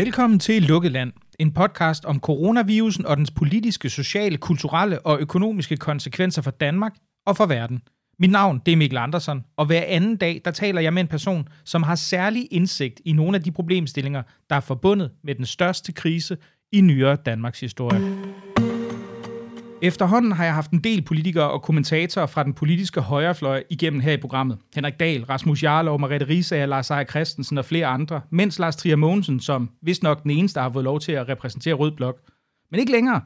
Velkommen til Lukket Land, en podcast om coronavirusen og dens politiske, sociale, kulturelle og økonomiske konsekvenser for Danmark og for verden. Mit navn det er Mikkel Andersen, og hver anden dag der taler jeg med en person, som har særlig indsigt i nogle af de problemstillinger, der er forbundet med den største krise i nyere Danmarks historie. Efterhånden har jeg haft en del politikere og kommentatorer fra den politiske højrefløj igennem her i programmet. Henrik Dahl, Rasmus Jarlov, Mariette Risager, Lars Seier Christensen og flere andre, mens Lars Trier Mogensen, som vist nok den eneste, har fået lov til at repræsentere Rød Blok. Men ikke længere.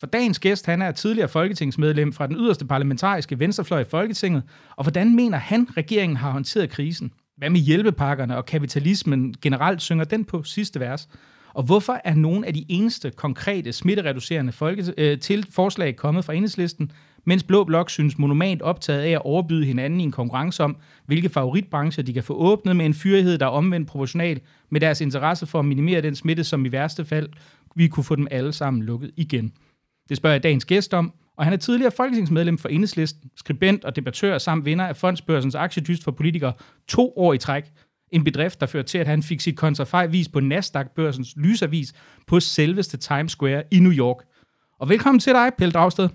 For dagens gæst, han er tidligere folketingsmedlem fra den yderste parlamentariske venstrefløj i Folketinget, og hvordan mener han, regeringen har håndteret krisen? Hvad med hjælpepakkerne og kapitalismen generelt synger den på sidste vers? Og hvorfor er nogle af de eneste konkrete smittereducerende folke, øh, til forslag kommet fra enhedslisten, mens Blå Blok synes monomant optaget af at overbyde hinanden i en konkurrence om, hvilke favoritbrancher de kan få åbnet med en fyrighed, der er omvendt proportional med deres interesse for at minimere den smitte, som i værste fald vi kunne få dem alle sammen lukket igen. Det spørger jeg dagens gæst om, og han er tidligere folketingsmedlem for Enhedslisten, skribent og debattør samt vinder af Fondsbørsens aktiedyst for politikere to år i træk. En bedrift, der førte til, at han fik sit kontrafej vis på Nasdaq-børsens lysavis på selveste Times Square i New York. Og velkommen til dig, Pelle Dragsted.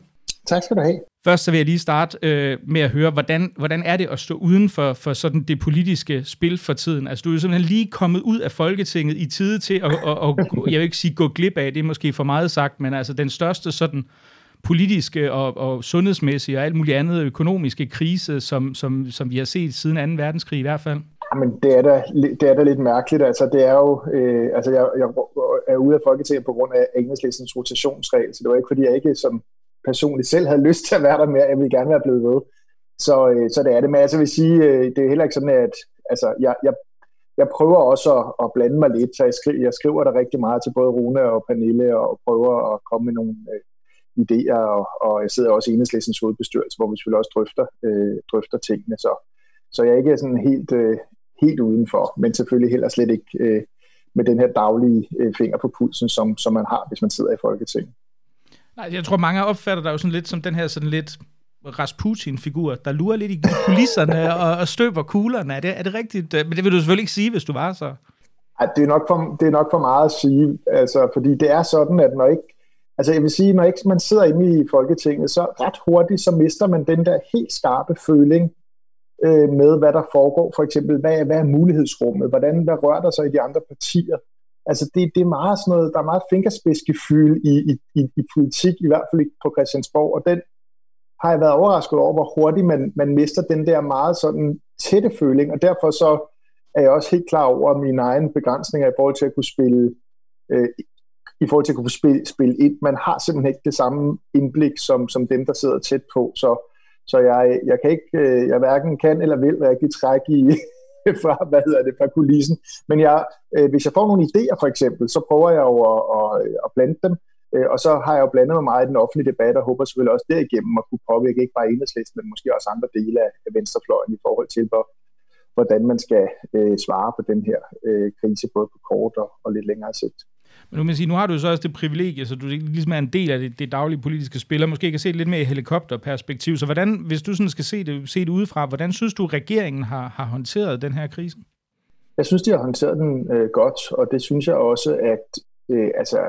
Tak skal du have. Først så vil jeg lige starte øh, med at høre, hvordan, hvordan er det at stå uden for, for sådan det politiske spil for tiden? Altså, du er jo simpelthen lige kommet ud af Folketinget i tide til at, og, og, jeg vil ikke sige gå glip af, det er måske for meget sagt, men altså den største sådan politiske og, og sundhedsmæssige og alt muligt andet økonomiske krise, som, som, som vi har set siden 2. verdenskrig i hvert fald. Jamen, det er da, det er da lidt mærkeligt. Altså, det er jo, øh, altså, jeg, jeg er ude af Folketinget på grund af engelsklæsens rotationsregel, så det var ikke, fordi jeg ikke som personligt selv havde lyst til at være der mere. Jeg ville gerne være blevet ved. Så, øh, så det er det. Men altså, jeg vil sige, øh, det er heller ikke sådan, at altså, jeg, jeg, jeg prøver også at, at blande mig lidt, så jeg skriver, jeg skriver der rigtig meget til både Rune og Pernille, og prøver at komme med nogle øh, idéer, og, og jeg sidder også i enhedslæsens hovedbestyrelse, hvor vi selvfølgelig også drøfter, øh, drøfter tingene. Så, så jeg er ikke sådan helt, øh, helt udenfor, men selvfølgelig heller slet ikke øh, med den her daglige øh, finger på pulsen, som, som man har, hvis man sidder i Folketinget. Nej, jeg tror, mange opfatter dig jo sådan lidt som den her sådan lidt Rasputin-figur, der lurer lidt i kulisserne og, og støber kuglerne. Er det, er det rigtigt? Men det vil du selvfølgelig ikke sige, hvis du var så. Ej, det, er nok for, det er nok for meget at sige, altså, fordi det er sådan, at når ikke, altså jeg vil sige, når ikke man sidder inde i Folketinget, så ret hurtigt, så mister man den der helt skarpe føling øh, med, hvad der foregår. For eksempel, hvad, hvad er mulighedsrummet? Hvordan, hvad rører der sig i de andre partier? Altså, det, det er meget sådan noget, der er meget fingerspidsgefyld i, i, i, i politik, i hvert fald på Christiansborg, og den har jeg været overrasket over, hvor hurtigt man, man mister den der meget sådan tætte føling, og derfor så er jeg også helt klar over mine egne begrænsninger i forhold til at kunne spille øh, i forhold til at kunne spille, spille ind. Man har simpelthen ikke det samme indblik som, som dem, der sidder tæt på, så så jeg, jeg kan ikke, øh, jeg hverken kan eller vil rigtig trække i, fra, hvad hedder det, fra kulissen. Men jeg, øh, hvis jeg får nogle idéer for eksempel, så prøver jeg jo at, at, at blande dem, øh, og så har jeg jo blandet mig meget i den offentlige debat, og håber selvfølgelig også derigennem at kunne påvirke ikke bare enhedslisten, men måske også andre dele af venstrefløjen i forhold til, hvor, hvordan man skal øh, svare på den her øh, krise, både på kort og, og lidt længere sigt. Men nu, man sige, nu har du så også det privilegie, så du ligesom er en del af det, det daglige politiske spil, og måske kan se det lidt mere i helikopterperspektiv. Så hvordan, hvis du sådan skal se det, se det udefra, hvordan synes du, regeringen har, har håndteret den her krise? Jeg synes, de har håndteret den øh, godt, og det synes jeg også, at øh, altså,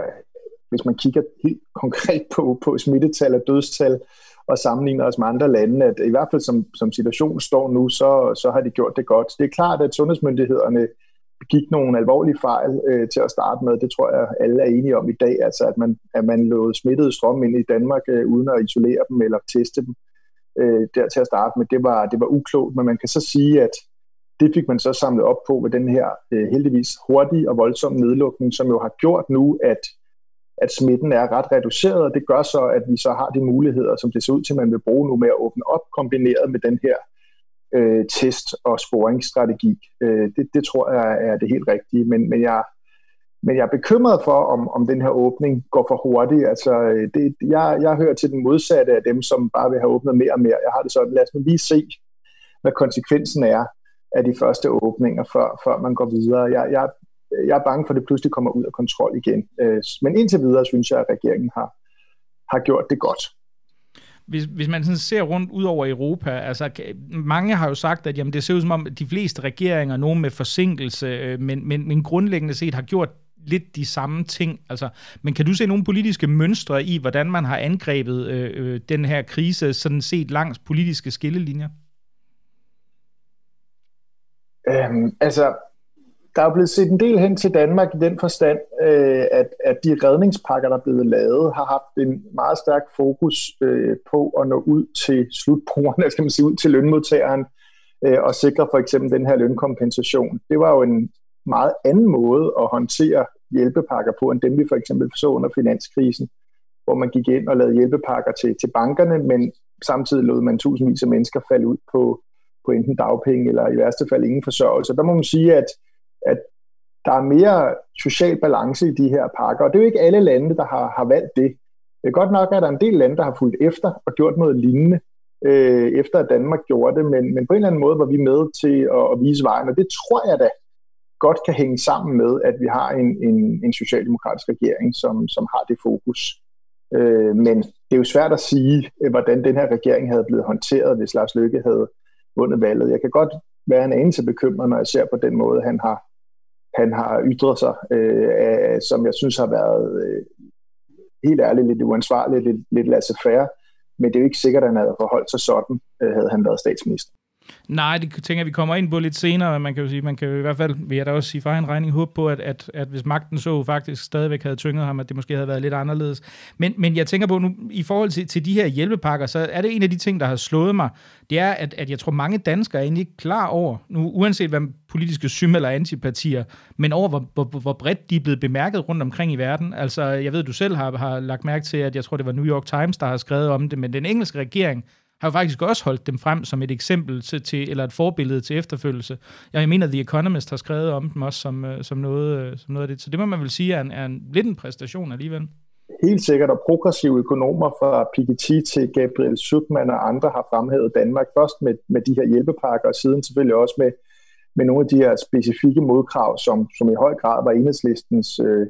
hvis man kigger helt konkret på, på smittetal og dødstal, og sammenligner os med andre lande, at i hvert fald som, som situationen står nu, så, så har de gjort det godt. Det er klart, at sundhedsmyndighederne begik nogle alvorlige fejl øh, til at starte med. Det tror jeg, alle er enige om i dag, altså at man, at man lod smittede strøm ind i Danmark øh, uden at isolere dem eller teste dem øh, der til at starte med. Det var, det var uklogt, men man kan så sige, at det fik man så samlet op på med den her øh, heldigvis hurtige og voldsomme nedlukning, som jo har gjort nu, at, at smitten er ret reduceret, og det gør så, at vi så har de muligheder, som det ser ud til, man vil bruge nu med at åbne op, kombineret med den her øh, test- og sporingsstrategi. Øh, det, det tror jeg er det helt rigtige, men, men jeg men jeg er bekymret for, om, om den her åbning går for hurtigt. Altså, øh, det, jeg, jeg hører til den modsatte af dem, som bare vil have åbnet mere og mere. Jeg har det sådan, lad os nu lige se, hvad konsekvensen er af de første åbninger, før, før man går videre. Jeg, jeg, jeg er bange for, at det pludselig kommer ud af kontrol igen. Øh, men indtil videre synes jeg, at regeringen har, har gjort det godt hvis, hvis man sådan ser rundt ud over Europa, altså mange har jo sagt, at jamen, det ser ud som om de fleste regeringer, nogen med forsinkelse, øh, men, men, men grundlæggende set har gjort lidt de samme ting. Altså, men kan du se nogle politiske mønstre i, hvordan man har angrebet øh, øh, den her krise, sådan set langs politiske skillelinjer? Øhm, altså, der er blevet set en del hen til Danmark i den forstand, øh, at, at de redningspakker, der er blevet lavet, har haft en meget stærk fokus øh, på at nå ud til slutbrugerne, skal man sige, ud til lønmodtageren, øh, og sikre for eksempel den her lønkompensation. Det var jo en meget anden måde at håndtere hjælpepakker på, end dem vi for eksempel så under finanskrisen, hvor man gik ind og lavede hjælpepakker til, til bankerne, men samtidig lod man tusindvis af mennesker falde ud på, på enten dagpenge eller i værste fald ingen forsørgelse. Der må man sige, at, at der er mere social balance i de her pakker, og det er jo ikke alle lande, der har, har valgt det. Det er godt nok, at der er en del lande, der har fulgt efter og gjort noget lignende, øh, efter at Danmark gjorde det, men, men på en eller anden måde var vi med til at, at vise vejen, og det tror jeg da godt kan hænge sammen med, at vi har en, en, en socialdemokratisk regering, som, som har det fokus. Øh, men det er jo svært at sige, øh, hvordan den her regering havde blevet håndteret, hvis Lars Løkke havde vundet valget. Jeg kan godt være en anelse bekymret, når jeg ser på den måde, han har, han har ytret sig, øh, som jeg synes har været øh, helt ærligt lidt uansvarligt, lidt, lidt laissez-faire, men det er jo ikke sikkert, at han havde forholdt sig sådan, øh, havde han været statsminister. Nej, det tænker jeg, vi kommer ind på lidt senere, men man kan jo sige, man kan jo i hvert fald, vil jeg da også sige, for en regning håb på, at, at, at hvis magten så faktisk stadigvæk havde tynget ham, at det måske havde været lidt anderledes. Men, men jeg tænker på nu, i forhold til, til de her hjælpepakker, så er det en af de ting, der har slået mig, det er, at, at jeg tror, mange danskere er egentlig ikke klar over, nu uanset hvad politiske sym- eller antipartier, men over, hvor, hvor, hvor bredt de er blevet bemærket rundt omkring i verden. Altså, jeg ved, du selv har, har lagt mærke til, at jeg tror, det var New York Times, der har skrevet om det, men den engelske regering har jo faktisk også holdt dem frem som et eksempel til, til eller et forbillede til efterfølgelse. Jeg mener, The Economist har skrevet om dem også som, øh, som, noget, øh, som noget af det. Så det må man vel sige er en, er en lidt en præstation alligevel. Helt sikkert, og progressive økonomer fra Piketty til Gabriel Zuckman og andre har fremhævet Danmark først med, med de her hjælpepakker, og siden selvfølgelig også med, med nogle af de her specifikke modkrav, som, som i høj grad var enhedslistens øh,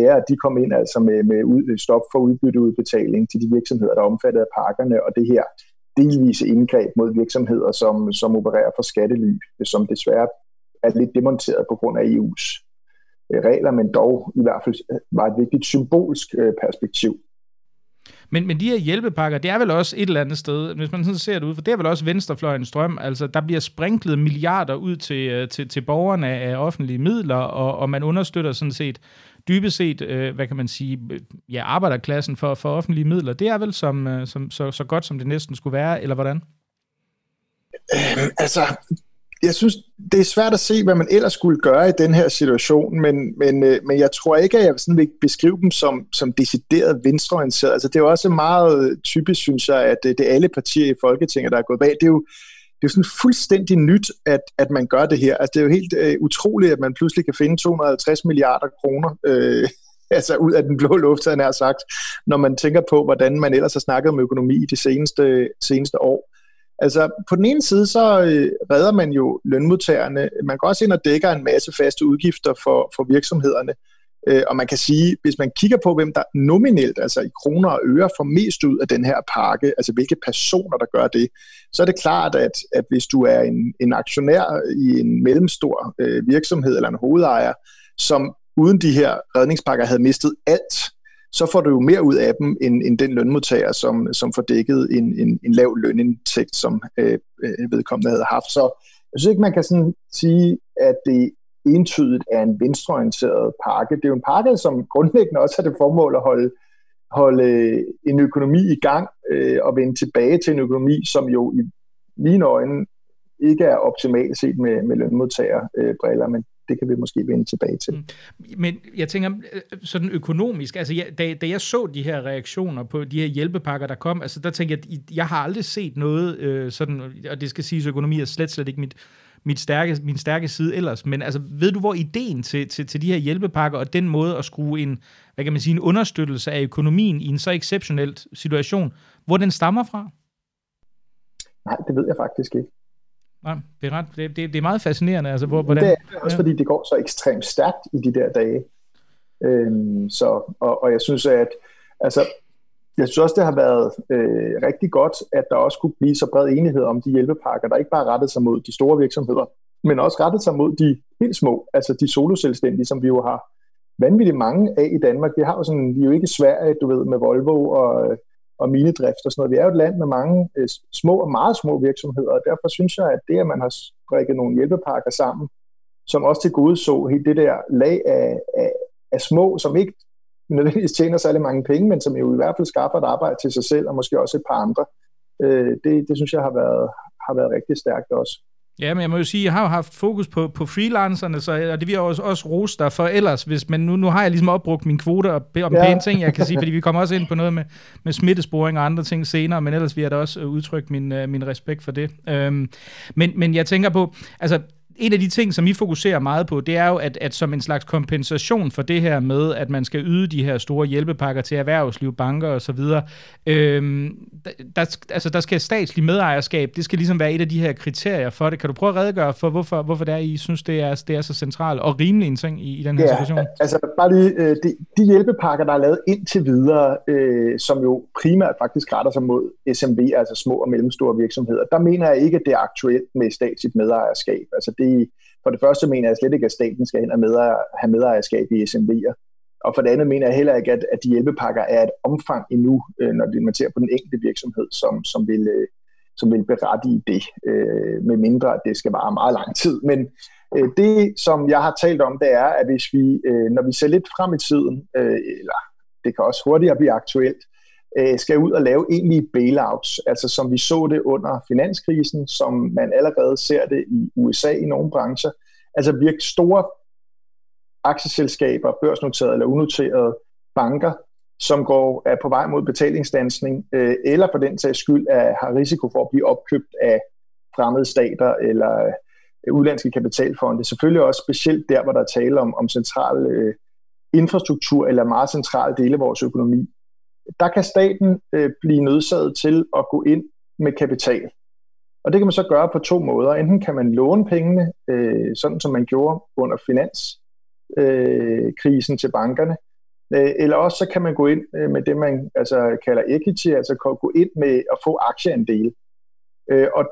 ære, de kom ind altså med, med ud, stop for udbytteudbetaling til de virksomheder, der er omfattet af pakkerne, og det her delvise indgreb mod virksomheder, som, som opererer for skattely, som desværre er lidt demonteret på grund af EU's øh, regler, men dog i hvert fald øh, var et vigtigt symbolsk øh, perspektiv. Men, men de her hjælpepakker, det er vel også et eller andet sted, hvis man sådan ser det ud, for det er vel også venstrefløjens drøm. Altså, der bliver sprinklet milliarder ud til, øh, til, til borgerne af offentlige midler, og, og man understøtter sådan set dybest set, øh, hvad kan man sige, øh, ja, arbejderklassen for, for offentlige midler. Det er vel som, øh, som, så, så godt, som det næsten skulle være, eller hvordan? Øhm, altså, jeg synes, det er svært at se, hvad man ellers skulle gøre i den her situation, men, men, øh, men jeg tror ikke, at jeg sådan vil beskrive dem som, som decideret venstreorienteret. Altså, det er jo også meget typisk, synes jeg, at det, det er alle partier i Folketinget, der er gået bag. Det er jo, det er jo sådan fuldstændig nyt, at, at man gør det her. Altså, det er jo helt øh, utroligt, at man pludselig kan finde 250 milliarder kroner øh, altså ud af den blå luft, han har sagt, når man tænker på, hvordan man ellers har snakket om økonomi i de seneste, seneste år. Altså, på den ene side, så øh, redder man jo lønmodtagerne. Man går også ind og dækker en masse faste udgifter for, for virksomhederne. Øh, og man kan sige, hvis man kigger på, hvem der nominelt, altså i kroner og øre, får mest ud af den her pakke, altså hvilke personer, der gør det, så er det klart, at, at hvis du er en, en aktionær i en mellemstor øh, virksomhed eller en hovedejer, som uden de her redningspakker havde mistet alt, så får du jo mere ud af dem, end, end den lønmodtager, som, som får dækket en, en, en lav lønindtægt, som øh, øh, vedkommende havde haft. Så jeg synes ikke, man kan sådan sige, at det entydigt er en venstreorienteret pakke. Det er jo en pakke, som grundlæggende også har det formål at holde, holde øh, en økonomi i gang øh, og vende tilbage til en økonomi, som jo i mine øjne ikke er optimalt set med, med lønmodtagerbriller, øh, men det kan vi måske vende tilbage til. Mm. Men jeg tænker, øh, sådan økonomisk, altså jeg, da, da jeg så de her reaktioner på de her hjælpepakker, der kom, altså der tænkte jeg, jeg har aldrig set noget øh, sådan, og det skal siges, økonomi er slet, slet ikke mit, mit stærke, min stærke side ellers. Men altså, ved du, hvor ideen til, til, til de her hjælpepakker og den måde at skrue en, hvad kan man sige, en understøttelse af økonomien i en så exceptionel situation, hvor den stammer fra? Nej, det ved jeg faktisk ikke. Nej, det er, ret, det, det, det er meget fascinerende. Altså, hvor, hvordan, det er også, ja. fordi det går så ekstremt stærkt i de der dage. Øhm, så, og, og jeg synes, at altså, jeg synes også, det har været øh, rigtig godt, at der også kunne blive så bred enighed om de hjælpepakker, der ikke bare rettede sig mod de store virksomheder, men også rettede sig mod de helt små, altså de soloselvstændige, som vi jo har vanvittigt mange af i Danmark. Vi har jo sådan, vi er jo ikke Sverige, du ved, med Volvo og, og minedrift og sådan noget. Vi er jo et land med mange øh, små og meget små virksomheder, og derfor synes jeg, at det, at man har strikket nogle hjælpepakker sammen, som også til gode så helt det der lag af, af, af små, som ikke nødvendigvis tjener særlig mange penge, men som jo i hvert fald skaffer et arbejde til sig selv, og måske også et par andre. Øh, det, det synes jeg har været, har været rigtig stærkt også. Ja, men jeg må jo sige, jeg har jo haft fokus på, på freelancerne, så, og det vil jeg også, også rose dig for ellers, hvis, men nu, nu har jeg ligesom opbrugt min kvote og om ja. pæne ting, jeg kan sige, fordi vi kommer også ind på noget med, med smittesporing og andre ting senere, men ellers vil jeg da også udtrykke min, øh, min respekt for det. Øhm, men, men jeg tænker på, altså en af de ting, som I fokuserer meget på, det er jo, at, at som en slags kompensation for det her med, at man skal yde de her store hjælpepakker til erhvervsliv, banker osv., øhm, der, altså, der skal statslig medejerskab, det skal ligesom være et af de her kriterier for det. Kan du prøve at redegøre for, hvorfor, hvorfor det er, I synes, det er, det er så centralt og rimelig en ting i, i den her ja, situation? altså bare lige, øh, de, de hjælpepakker, der er lavet indtil videre, øh, som jo primært faktisk retter sig mod SMV, altså små og mellemstore virksomheder, der mener jeg ikke, at det er aktuelt med statsligt medejerskab. Altså det for det første mener jeg slet ikke, at staten skal ind og have medejerskab i SMV'er. Og for det andet mener jeg heller ikke, at, at de hjælpepakker er et omfang endnu, øh, når man ser på den enkelte virksomhed, som, som, vil, øh, som vil berettige det, øh, med mindre at det skal vare meget lang tid. Men øh, det, som jeg har talt om, det er, at hvis vi, øh, når vi ser lidt frem i tiden, øh, eller det kan også hurtigere blive aktuelt, øh, Øh, skal ud og lave egentlige bailouts, altså som vi så det under finanskrisen, som man allerede ser det i USA i nogle brancher, altså virke store aktieselskaber, børsnoterede eller unoterede banker, som går er på vej mod betalingsdansning, øh, eller for den sags skyld er, har risiko for at blive opkøbt af fremmede stater eller øh, udlandske kapitalfonde. Selvfølgelig også specielt der, hvor der er tale om, om central øh, infrastruktur eller meget centrale dele af vores økonomi der kan staten øh, blive nødsaget til at gå ind med kapital. Og det kan man så gøre på to måder. Enten kan man låne pengene, øh, sådan som man gjorde under finanskrisen øh, til bankerne, øh, eller også så kan man gå ind øh, med det, man altså, kalder equity, altså gå ind med at få aktieandele. Øh, og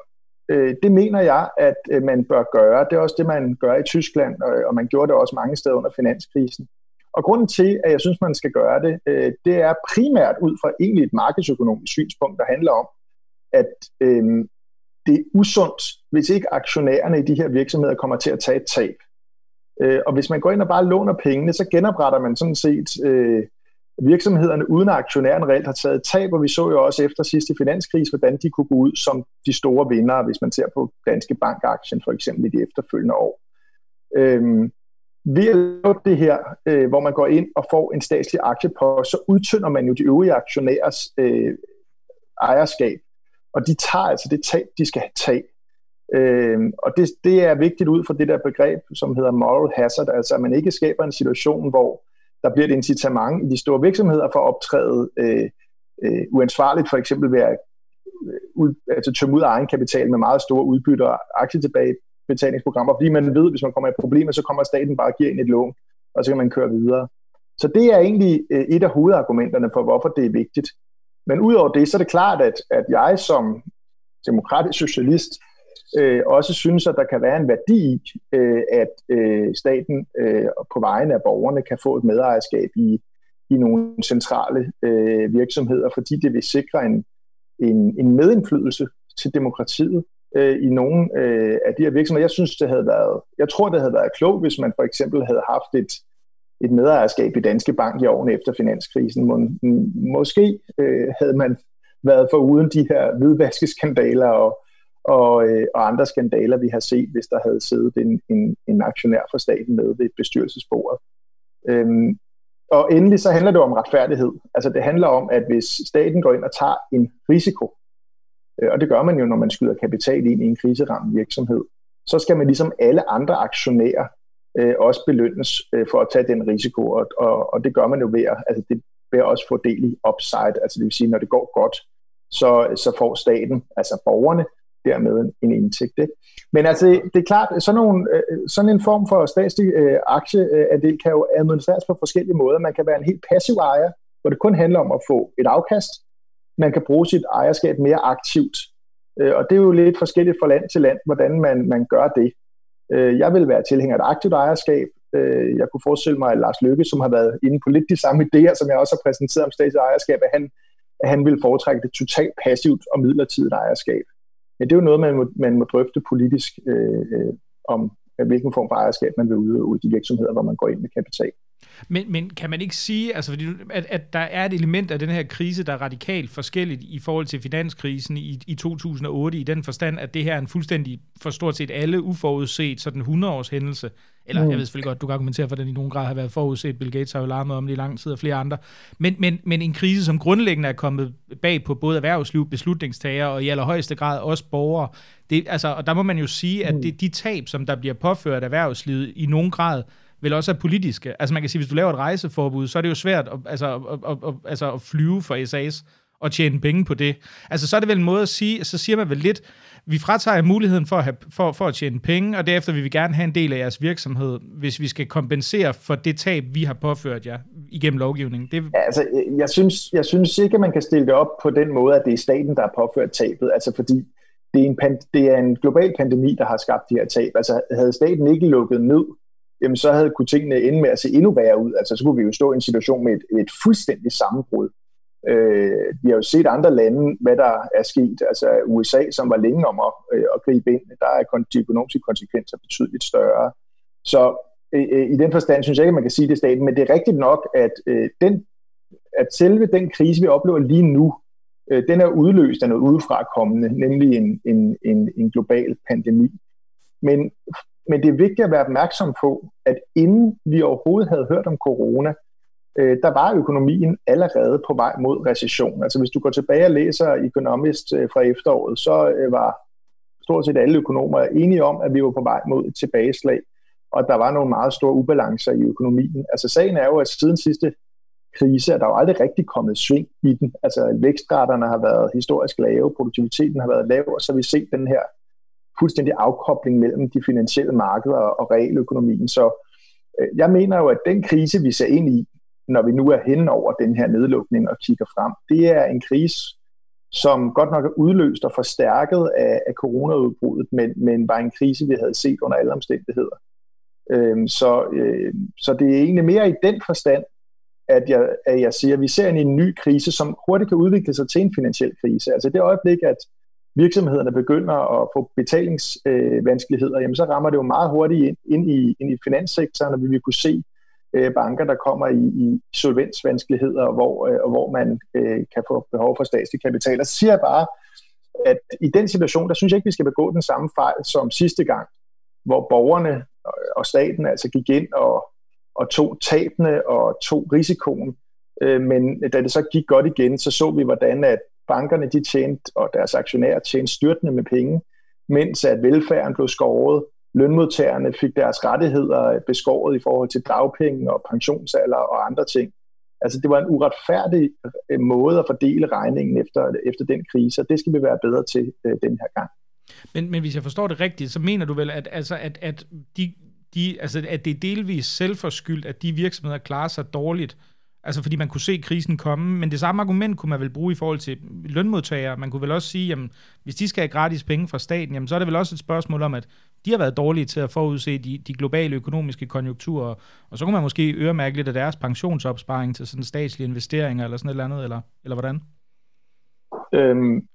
øh, det mener jeg, at øh, man bør gøre. Det er også det, man gør i Tyskland, og, og man gjorde det også mange steder under finanskrisen. Og grunden til, at jeg synes, man skal gøre det, øh, det er primært ud fra egentlig et markedsøkonomisk synspunkt, der handler om, at øh, det er usundt, hvis ikke aktionærerne i de her virksomheder kommer til at tage et tab. Øh, og hvis man går ind og bare låner pengene, så genopretter man sådan set øh, virksomhederne, uden at aktionæren reelt har taget tab, og vi så jo også efter sidste finanskrise, hvordan de kunne gå ud som de store vindere, hvis man ser på Danske Bank-aktien for eksempel i de efterfølgende år. Øhm, ved at lave det her, øh, hvor man går ind og får en statslig aktiepost, så udtynder man jo de øvrige aktionærers øh, ejerskab, og de tager altså det tab, de skal tage. Øh, og det, det er vigtigt ud fra det der begreb, som hedder moral hazard, altså at man ikke skaber en situation, hvor der bliver et incitament i de store virksomheder for at optræde øh, øh, uansvarligt, for eksempel ved at øh, ud, altså tømme ud af egenkapital med meget store udbytter og aktietilbage, betalingsprogrammer, fordi man ved, at hvis man kommer i problemer, så kommer staten bare og giver en et lån, og så kan man køre videre. Så det er egentlig øh, et af hovedargumenterne for, hvorfor det er vigtigt. Men udover det, så er det klart, at, at jeg som demokratisk socialist øh, også synes, at der kan være en værdi i, øh, at øh, staten øh, på vegne af borgerne kan få et medejerskab i, i nogle centrale øh, virksomheder, fordi det vil sikre en, en, en medindflydelse til demokratiet øh, i nogle øh, af de her virksomheder. Jeg synes, det havde været, jeg tror, det havde været klogt, hvis man for eksempel havde haft et, et medejerskab i Danske Bank i årene efter finanskrisen. Må, måske øh, havde man været for uden de her hvidvaskeskandaler og, og, øh, og andre skandaler, vi har set, hvis der havde siddet en, en, en aktionær fra staten med ved bestyrelsesbordet. Øhm, og endelig så handler det om retfærdighed. Altså det handler om, at hvis staten går ind og tager en risiko, Øh, og det gør man jo, når man skyder kapital ind i en kriseramt virksomhed, så skal man ligesom alle andre aktionærer øh, også belønnes øh, for at tage den risiko, og, og, og det gør man jo ved at, altså det vil også få del i upside, altså det vil sige, når det går godt, så, så får staten, altså borgerne, dermed en, en indtægt. Ikke? Men altså, det er klart, sådan, nogle, øh, sådan en form for statslig øh, aktieandel øh, kan jo administreres på forskellige måder. Man kan være en helt passiv ejer, hvor det kun handler om at få et afkast, man kan bruge sit ejerskab mere aktivt. Øh, og det er jo lidt forskelligt fra land til land, hvordan man, man gør det. Øh, jeg vil være tilhænger af et aktivt ejerskab, øh, jeg kunne forestille mig, at Lars Løkke, som har været inde på lidt de samme idéer, som jeg også har præsenteret om statsejerskab, ejerskab, at han, at han vil foretrække det totalt passivt og midlertidigt ejerskab. Men det er jo noget, man må, man må drøfte politisk øh, om, hvilken form for ejerskab man vil udøve i de virksomheder, hvor man går ind med kapital. Men, men kan man ikke sige, altså, fordi, at, at der er et element af den her krise, der er radikalt forskelligt i forhold til finanskrisen i, i 2008, i den forstand, at det her er en fuldstændig, for stort set alle uforudset, sådan 100-års hændelse. Eller mm. jeg ved selvfølgelig godt, du kan argumentere for, at den i nogen grad har været forudset. Bill Gates har jo larmet om det i lang tid, og flere andre. Men, men, men en krise, som grundlæggende er kommet bag på både erhvervsliv, beslutningstager og i allerhøjeste grad også borgere. Det, altså, og der må man jo sige, at mm. det, de tab, som der bliver påført erhvervslivet, i nogen grad vel også er politiske. Altså man kan sige, hvis du laver et rejseforbud, så er det jo svært at, altså, at, at, at, altså at flyve for SAS og tjene penge på det. Altså så er det vel en måde at sige, altså, så siger man vel lidt, vi fratager muligheden for at, have, for, for at tjene penge, og derefter vil vi gerne have en del af jeres virksomhed, hvis vi skal kompensere for det tab, vi har påført jer igennem lovgivningen. Det... Ja, altså, jeg synes, jeg synes ikke, at man kan stille det op på den måde, at det er staten, der har påført tabet, altså fordi det er, en, det er en global pandemi, der har skabt de her tab. Altså havde staten ikke lukket ned jamen så havde kunne tingene ende med at se endnu værre ud. Altså så kunne vi jo stå i en situation med et, et fuldstændigt sammenbrud. Øh, vi har jo set andre lande, hvad der er sket. Altså USA, som var længe om at, øh, at gribe ind, der er de økonomiske konsekvenser betydeligt større. Så øh, øh, i den forstand synes jeg ikke, at man kan sige det staten, men det er rigtigt nok, at, øh, den, at selve den krise, vi oplever lige nu, øh, den er udløst af noget udefrakommende, nemlig en, en, en, en global pandemi. Men men det er vigtigt at være opmærksom på, at inden vi overhovedet havde hørt om corona, øh, der var økonomien allerede på vej mod recession. Altså hvis du går tilbage og læser Economist øh, fra efteråret, så øh, var stort set alle økonomer enige om, at vi var på vej mod et tilbageslag, og der var nogle meget store ubalancer i økonomien. Altså sagen er jo, at siden sidste krise er der jo aldrig rigtig kommet sving i den. Altså vækstraterne har været historisk lave, produktiviteten har været lav, og så har vi set den her fuldstændig afkobling mellem de finansielle markeder og realøkonomien. Så øh, jeg mener jo, at den krise, vi ser ind i, når vi nu er hen over den her nedlukning og kigger frem, det er en krise, som godt nok er udløst og forstærket af, af coronaudbruddet, men, men var en krise, vi havde set under alle omstændigheder. Øhm, så, øh, så det er egentlig mere i den forstand, at jeg, at jeg siger, at vi ser en, en ny krise, som hurtigt kan udvikle sig til en finansiel krise. Altså det øjeblik, at virksomhederne begynder at få betalingsvanskeligheder, øh, jamen så rammer det jo meget hurtigt ind, ind, i, ind i finanssektoren, og vi vil kunne se øh, banker, der kommer i, i solvensvanskeligheder, hvor, øh, og hvor man øh, kan få behov for statslig kapital. Og så siger jeg bare, at i den situation, der synes jeg ikke, vi skal begå den samme fejl som sidste gang, hvor borgerne og staten altså gik ind og, og tog tabene og tog risikoen. Øh, men da det så gik godt igen, så så vi, hvordan at bankerne de tjente, og deres aktionærer tjente styrtende med penge, mens at velfærden blev skåret, lønmodtagerne fik deres rettigheder øh, beskåret i forhold til dagpenge og pensionsalder og andre ting. Altså det var en uretfærdig øh, måde at fordele regningen efter, efter den krise, og det skal vi være bedre til øh, den her gang. Men, men hvis jeg forstår det rigtigt, så mener du vel, at, altså, at, at, de, de, altså, at det er delvis selvforskyldt, at de virksomheder klarer sig dårligt, Altså fordi man kunne se krisen komme, men det samme argument kunne man vel bruge i forhold til lønmodtagere. Man kunne vel også sige, jamen, hvis de skal have gratis penge fra staten, jamen, så er det vel også et spørgsmål om, at de har været dårlige til at forudse de, de globale økonomiske konjunkturer, og så kunne man måske øremærke lidt af deres pensionsopsparing til sådan statslige investeringer eller sådan et eller andet, eller, eller hvordan? Øhm,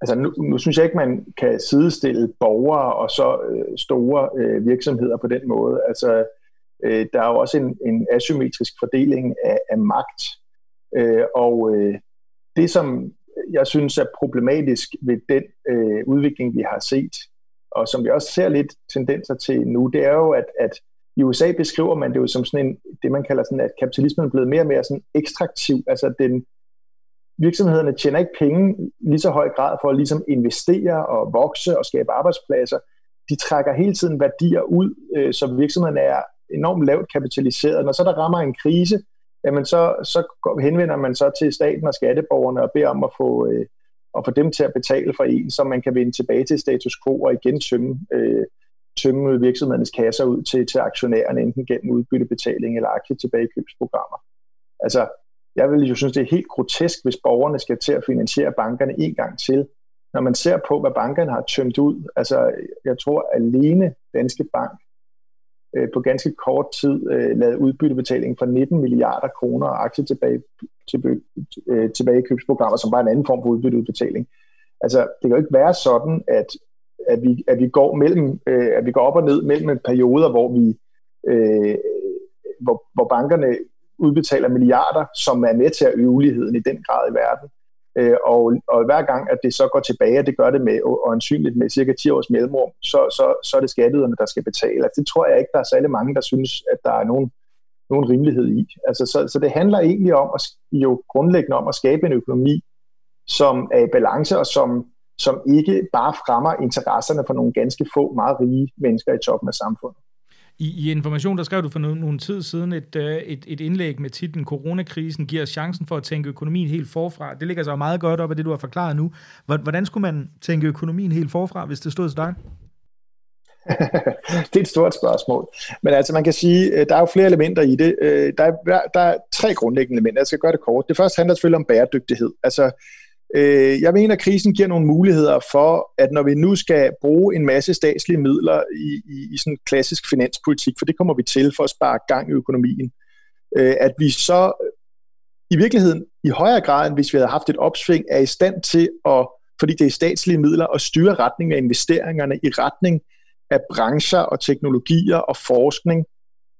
altså nu, nu synes jeg ikke, man kan sidestille borgere og så øh, store øh, virksomheder på den måde. Altså Øh, der er jo også en, en asymmetrisk fordeling af, af magt. Øh, og øh, det, som jeg synes er problematisk ved den øh, udvikling, vi har set, og som vi også ser lidt tendenser til nu, det er jo, at, at i USA beskriver man det jo som sådan en, det man kalder sådan, at kapitalismen er blevet mere og mere sådan ekstraktiv. Altså den, virksomhederne tjener ikke penge i lige så høj grad for at ligesom investere og vokse og skabe arbejdspladser. De trækker hele tiden værdier ud, øh, så virksomhederne er enormt lavt kapitaliseret. Når så der rammer en krise, jamen så, så henvender man så til staten og skatteborgerne og beder om at få, øh, at få dem til at betale for en, så man kan vende tilbage til status quo og igen tømme, øh, tømme virksomhedernes kasser ud til, til aktionærerne, enten gennem udbyttebetaling eller aktietilbagekøbsprogrammer. Altså, jeg vil jo synes, det er helt grotesk, hvis borgerne skal til at finansiere bankerne en gang til. Når man ser på, hvad bankerne har tømt ud, altså jeg tror alene Danske Bank øh, på ganske kort tid øh, lavet udbyttebetaling for 19 milliarder kroner og aktie tilbage, til, øh, tilbagekøbsprogrammer, som bare en anden form for udbytteudbetaling. Altså, det kan jo ikke være sådan, at, at, vi, at, vi, går mellem, øh, at vi går op og ned mellem perioder, hvor vi øh, hvor, hvor bankerne udbetaler milliarder, som er med til at øge uligheden i den grad i verden. Øh, og, og hver gang, at det så går tilbage, og det gør det med, og ansynligt med cirka 10 års mellemrum, så, så, så er det skatteyderne, der skal betale. Altså, det tror jeg ikke, der er særlig mange, der synes, at der er nogen, nogen rimelighed i. Altså, så, så det handler egentlig om, at, jo grundlæggende om at skabe en økonomi, som er i balance, og som, som ikke bare fremmer interesserne for nogle ganske få, meget rige mennesker i toppen af samfundet. I, I Information, der skrev du for nogle, nogle tid siden et, øh, et, et indlæg med titlen Coronakrisen giver os chancen for at tænke økonomien helt forfra. Det ligger så meget godt op af det, du har forklaret nu. Hvordan skulle man tænke økonomien helt forfra, hvis det stod til dig? det er et stort spørgsmål. Men altså, man kan sige, øh, der er jo flere elementer i det. Øh, der er, der er tre grundlæggende elementer. Jeg skal gøre det kort. Det første handler selvfølgelig om bæredygtighed. Altså, Øh, jeg mener, at krisen giver nogle muligheder for, at når vi nu skal bruge en masse statslige midler i, i, i sådan klassisk finanspolitik, for det kommer vi til for at spare gang i økonomien, øh, at vi så i virkeligheden i højere grad, end hvis vi havde haft et opsving, er i stand til at, fordi det er statslige midler, at styre retningen af investeringerne i retning af brancher og teknologier og forskning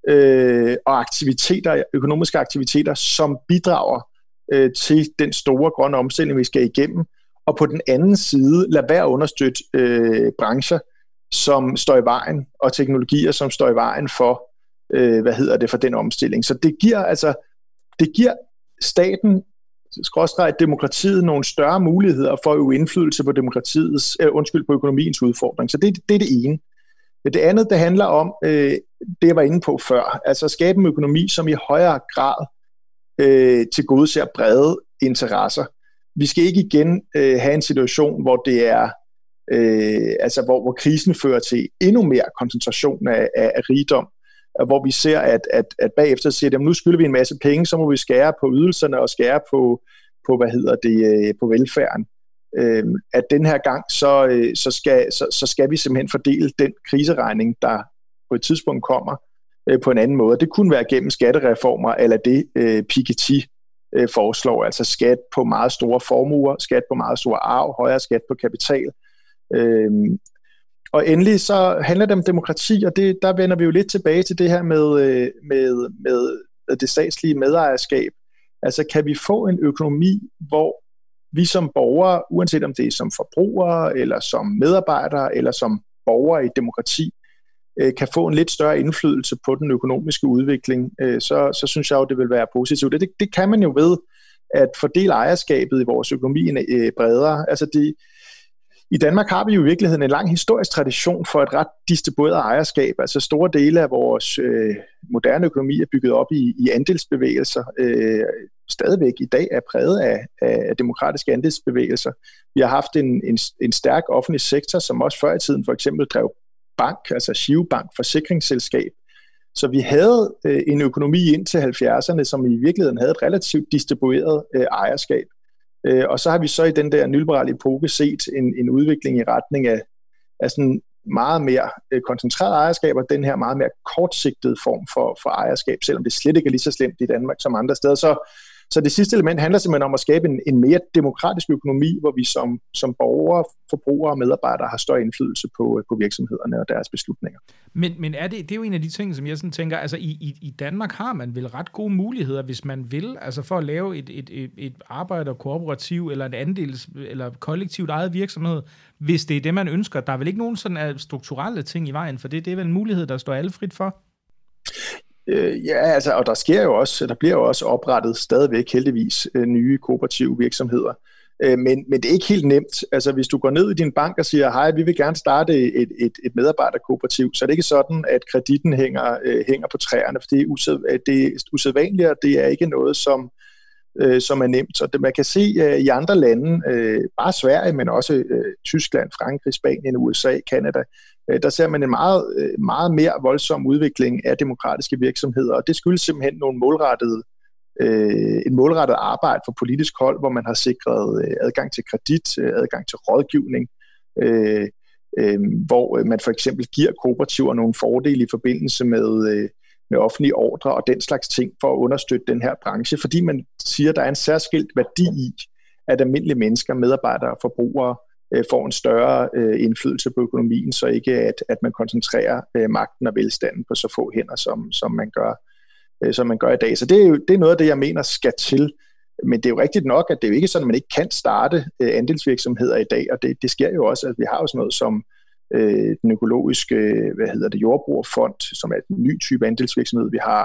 øh, og aktiviteter, økonomiske aktiviteter, som bidrager øh, til den store grønne omstilling, vi skal igennem, og på den anden side lade være at understøtte øh, brancher, som står i vejen, og teknologier, som står i vejen for, øh, hvad hedder det, for den omstilling. Så det giver altså, det giver staten, skråstrej demokratiet, nogle større muligheder for at øve indflydelse på demokratiets, øh, undskyld, på økonomiens udfordring. Så det, det er det ene. Det andet, det handler om, øh, det jeg var inde på før, altså at skabe en økonomi, som i højere grad øh, til gode ser brede interesser. Vi skal ikke igen øh, have en situation, hvor det er øh, altså hvor, hvor krisen fører til endnu mere koncentration af, af, af rigdom, hvor vi ser, at, at, at bagefter siger, at nu skylder vi en masse penge, så må vi skære på ydelserne og skære på, på hvad hedder det, øh, på velfærden. Øh, at den her gang, så, øh, så, skal, så, så skal vi simpelthen fordele den kriseregning, der på et tidspunkt kommer, øh, på en anden måde. Det kunne være gennem skattereformer, eller det øh, Piketty øh, foreslår, altså skat på meget store formuer, skat på meget store arv, højere skat på kapital. Øh, og endelig så handler det om demokrati, og det, der vender vi jo lidt tilbage til det her med, øh, med, med det statslige medejerskab. Altså kan vi få en økonomi, hvor vi som borgere, uanset om det er som forbrugere, eller som medarbejdere, eller som borgere i demokrati, øh, kan få en lidt større indflydelse på den økonomiske udvikling, øh, så, så synes jeg jo, det vil være positivt. Det, det kan man jo ved at fordele ejerskabet i vores økonomi øh, bredere. Altså de, i Danmark har vi jo i virkeligheden en lang historisk tradition for et ret distribueret ejerskab. Altså store dele af vores øh, moderne økonomi er bygget op i, i andelsbevægelser. Øh, stadigvæk i dag er præget af, af demokratiske andelsbevægelser. Vi har haft en, en, en stærk offentlig sektor, som også før i tiden for eksempel drev bank, altså Shiv forsikringsselskab. Så vi havde øh, en økonomi ind til 70'erne, som i virkeligheden havde et relativt distribueret øh, ejerskab. Øh, og så har vi så i den der nyliberale epoke set en, en udvikling i retning af, af sådan meget mere øh, koncentreret ejerskab, og den her meget mere kortsigtede form for, for ejerskab, selvom det slet ikke er lige så slemt i Danmark som andre steder. Så, så det sidste element handler simpelthen om at skabe en, en mere demokratisk økonomi, hvor vi som, som borgere, forbrugere og medarbejdere har større indflydelse på, på virksomhederne og deres beslutninger. Men, men er det, det er jo en af de ting, som jeg sådan tænker, altså i, i, i Danmark har man vel ret gode muligheder, hvis man vil, altså for at lave et, et, et, et arbejderkooperativ eller en andels eller kollektivt eget virksomhed, hvis det er det, man ønsker. Der er vel ikke nogen sådan øh, strukturelle ting i vejen for det. Det er vel en mulighed, der står alle frit for? Øh, ja, altså, og der sker jo også, der bliver jo også oprettet stadigvæk heldigvis øh, nye kooperative virksomheder. Øh, men, men det er ikke helt nemt. Altså, hvis du går ned i din bank og siger, hej, vi vil gerne starte et, et, et medarbejderkooperativ, så er det ikke sådan, at kreditten hænger, øh, hænger på træerne, for det er, usæd, det er usædvanligt, og det er ikke noget, som, øh, som er nemt. Så det, man kan se øh, i andre lande, øh, bare Sverige, men også øh, Tyskland, Frankrig, Spanien, USA, Kanada, øh, der ser man en meget, øh, meget mere voldsom udvikling af demokratiske virksomheder, og det skyldes simpelthen nogle målrettede øh, en målrettet arbejde for politisk hold, hvor man har sikret øh, adgang til kredit, øh, adgang til rådgivning, øh, øh, hvor øh, man for eksempel giver kooperativer nogle fordele i forbindelse med, øh, med offentlige ordre og den slags ting for at understøtte den her branche, fordi man siger, at der er en særskilt værdi i, at almindelige mennesker, medarbejdere og forbrugere øh, får en større øh, indflydelse på økonomien, så ikke at, at man koncentrerer øh, magten og velstanden på så få hænder, som, som, man gør, øh, som man gør i dag. Så det er jo det er noget af det, jeg mener skal til. Men det er jo rigtigt nok, at det er jo ikke sådan, at man ikke kan starte øh, andelsvirksomheder i dag, og det, det sker jo også, at vi har jo sådan noget som øh, den økologiske hvad hedder det, jordbrugerfond, som er en ny type andelsvirksomhed. Vi har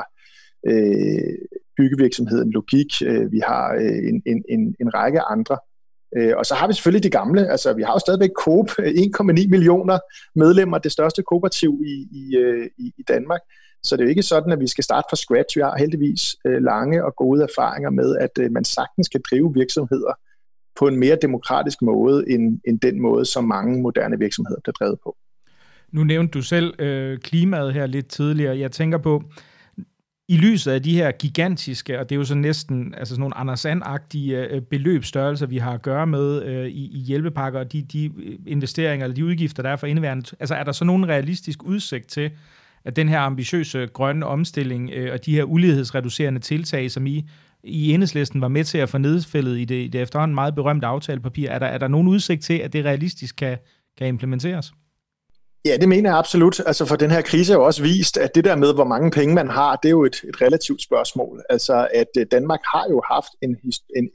øh, byggevirksomheden Logik, øh, vi har øh, en, en, en, en række andre. Øh, og så har vi selvfølgelig de gamle, altså vi har jo stadigvæk Coop, 1,9 millioner medlemmer, det største kooperativ i, i, øh, i, i Danmark. Så det er jo ikke sådan, at vi skal starte fra scratch. Vi har heldigvis øh, lange og gode erfaringer med, at øh, man sagtens kan drive virksomheder på en mere demokratisk måde, end, end den måde, som mange moderne virksomheder bliver drevet på. Nu nævnte du selv øh, klimaet her lidt tidligere. Jeg tænker på, i lyset af de her gigantiske, og det er jo så næsten altså sådan nogle Anders agtige øh, beløbsstørrelser, vi har at gøre med øh, i, i hjælpepakker, og de, de øh, investeringer eller de udgifter, der er for indeværende, altså er der så nogen realistisk udsigt til, at den her ambitiøse grønne omstilling øh, og de her ulighedsreducerende tiltag, som I i enhedslisten var med til at få nedfældet i det, i det efterhånden meget berømte aftalepapir, er der, er der nogen udsigt til, at det realistisk kan, kan implementeres? Ja, det mener jeg absolut. Altså for den her krise har jo også vist, at det der med, hvor mange penge man har, det er jo et, et relativt spørgsmål. Altså at øh, Danmark har jo haft en, en, en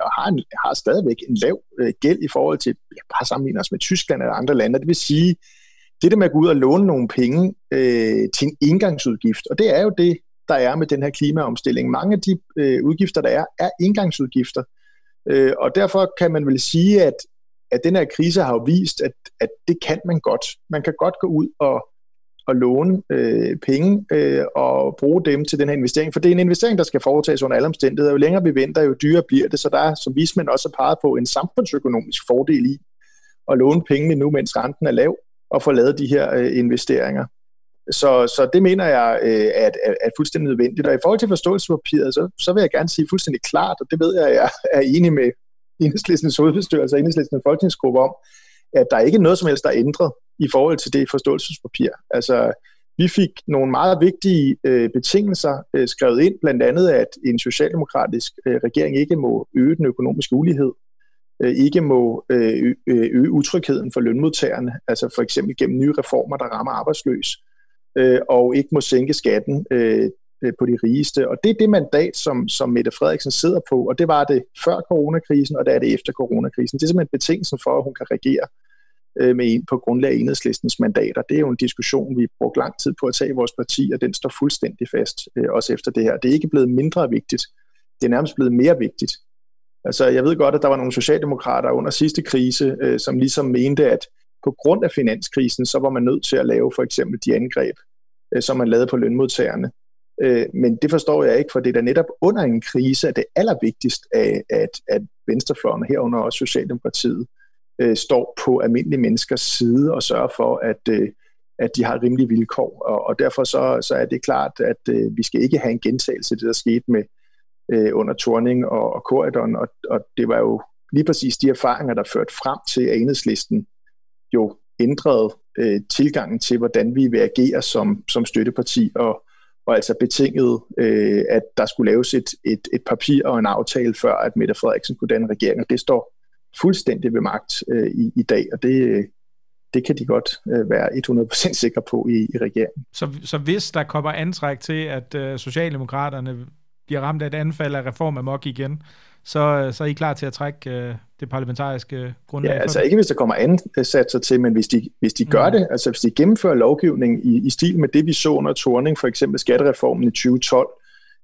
og har, en, har stadigvæk en lav gæld i forhold til, jeg bare sammenligner os med Tyskland eller andre lande. Det vil sige, det der med at gå ud og låne nogle penge øh, til en indgangsudgift, og det er jo det, der er med den her klimaomstilling. Mange af de øh, udgifter, der er, er indgangsudgifter. Øh, og derfor kan man vel sige, at, at den her krise har jo vist, at, at det kan man godt. Man kan godt gå ud og, og låne øh, penge øh, og bruge dem til den her investering, for det er en investering, der skal foretages under alle omstændigheder. Jo længere vi venter, jo dyrere bliver det, så der er, som vismænd også har peget på, en samfundsøkonomisk fordel i at låne pengene nu, mens renten er lav, og få lavet de her øh, investeringer. Så, så det mener jeg øh, at, at, at fuldstændig nødvendigt. Og i forhold til forståelsespapiret, så, så vil jeg gerne sige fuldstændig klart, og det ved jeg, at jeg er enig med enhedslæsens hovedbestyrelse og enhedslæsens folketingsgruppe om, at der ikke er noget som helst, der er ændret i forhold til det forståelsespapir. Altså, vi fik nogle meget vigtige øh, betingelser øh, skrevet ind, blandt andet, at en socialdemokratisk øh, regering ikke må øge den økonomiske ulighed, øh, ikke må øh, øh øge utrygheden for lønmodtagerne, altså for eksempel gennem nye reformer, der rammer arbejdsløs, øh, og ikke må sænke skatten øh, øh, på de rigeste. Og det er det mandat, som, som Mette Frederiksen sidder på, og det var det før coronakrisen, og det er det efter coronakrisen. Det er simpelthen betingelsen for, at hun kan regere øh, med en, på grundlag af enhedslistens mandater. Det er jo en diskussion, vi har brugt lang tid på at tage i vores parti, og den står fuldstændig fast, øh, også efter det her. Det er ikke blevet mindre vigtigt. Det er nærmest blevet mere vigtigt. Altså, jeg ved godt, at der var nogle socialdemokrater under sidste krise, øh, som ligesom mente, at på grund af finanskrisen, så var man nødt til at lave for eksempel de angreb, øh, som man lavede på lønmodtagerne. Øh, men det forstår jeg ikke, for det er da netop under en krise, at det er allervigtigst, at, at, at venstrefløjen, herunder også Socialdemokratiet, øh, står på almindelige menneskers side og sørger for, at, øh, at de har rimelige vilkår. Og, og derfor så, så er det klart, at øh, vi skal ikke have en gentagelse af det, der skete med øh, under Torning og, og Corridon, og, og det var jo lige præcis de erfaringer, der førte frem til, at enhedslisten jo ændrede øh, tilgangen til, hvordan vi vil agere som, som støtteparti, og, og altså betinget, øh, at der skulle laves et, et, et papir og en aftale, før at Mette Frederiksen kunne danne regering, og det står fuldstændig ved magt øh, i, i dag, og det, det kan de godt øh, være 100% sikre på i, i regeringen. Så, så hvis der kommer antræk til, at øh, Socialdemokraterne bliver ramt af et anfald af reform af MOK igen, så, så er I klar til at trække øh, det parlamentariske grundlag? Ja, altså ikke hvis der kommer ansatser til, men hvis de, hvis de gør mm. det, altså hvis de gennemfører lovgivning i, i stil med det, vi så under Torning, for eksempel skattereformen i 2012,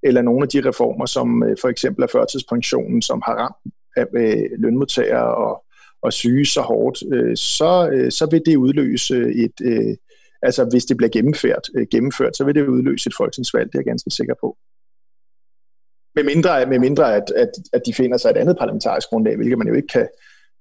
eller nogle af de reformer, som øh, for eksempel er førtidspensionen, som har ramt af, øh, lønmodtagere og, og syge så hårdt, øh, så, øh, så vil det udløse et, øh, altså hvis det bliver gennemført, øh, gennemført, så vil det udløse et folketingsvalg, det er jeg ganske sikker på. Med mindre, med mindre at, at, at de finder sig et andet parlamentarisk grundlag, hvilket man jo ikke kan,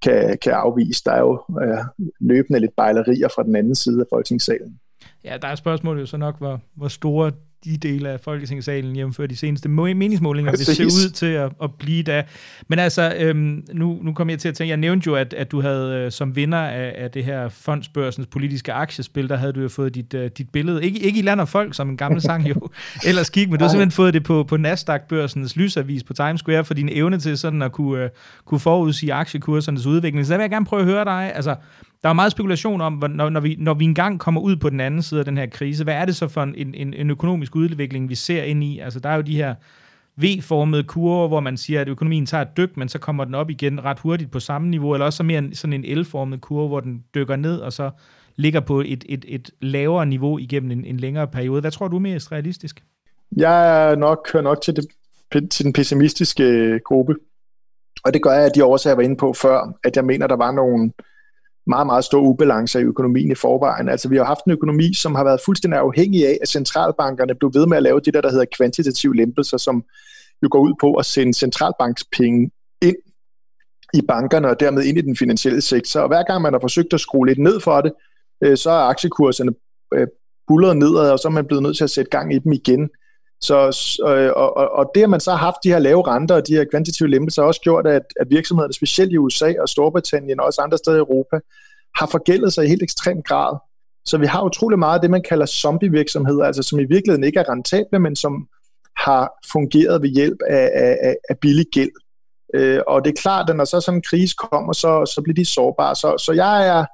kan, kan afvise. Der er jo øh, løbende lidt bejlerier fra den anden side af folketingssalen. Ja, der er spørgsmålet jo så nok, hvor, hvor store de dele af Folketingssalen, jævnfør de seneste meningsmålinger, vil se ud til at, at blive da. Men altså, øhm, nu, nu kommer jeg til at tænke, jeg nævnte jo, at, at du havde øh, som vinder af, af det her fondsbørsens politiske aktiespil, der havde du jo fået dit, uh, dit billede, ikke, ikke i land og folk, som en gammel sang jo ellers gik, men du har simpelthen fået det på, på Nasdaq-børsens lysavis på Times Square for din evne til sådan at kunne, uh, kunne forudsige aktiekursernes udvikling. Så der vil jeg gerne prøve at høre dig, altså, der er meget spekulation om, når, når, vi, når vi engang kommer ud på den anden side af den her krise, hvad er det så for en, en, en økonomisk udvikling, vi ser ind i? Altså, der er jo de her V-formede kurver, hvor man siger, at økonomien tager et dyk, men så kommer den op igen ret hurtigt på samme niveau, eller også mere sådan en L-formet kurve, hvor den dykker ned, og så ligger på et, et, et lavere niveau igennem en, en længere periode. Hvad tror du er mest realistisk? Jeg er nok, kører nok til, det, til den pessimistiske øh, gruppe. Og det gør jeg af de årsager, jeg var inde på før, at jeg mener, der var nogle, meget, meget stor ubalance i økonomien i forvejen. Altså vi har haft en økonomi, som har været fuldstændig afhængig af, at centralbankerne blev ved med at lave det der, der hedder kvantitative lempelser, som jo går ud på at sende centralbankspenge ind i bankerne og dermed ind i den finansielle sektor. Og hver gang man har forsøgt at skrue lidt ned for det, øh, så er aktiekurserne øh, bullet nedad, og så er man blevet nødt til at sætte gang i dem igen. Så, øh, og, og, og det, at man så har haft de her lave renter og de her kvantitative lempelser, har også gjort, at, at virksomhederne, specielt i USA og Storbritannien og også andre steder i Europa, har forgældet sig i helt ekstrem grad. Så vi har utrolig meget af det, man kalder zombie-virksomheder, altså som i virkeligheden ikke er rentable, men som har fungeret ved hjælp af, af, af billig gæld. Øh, og det er klart, at når så sådan en krise kommer, så, så bliver de sårbare. Så, så jeg er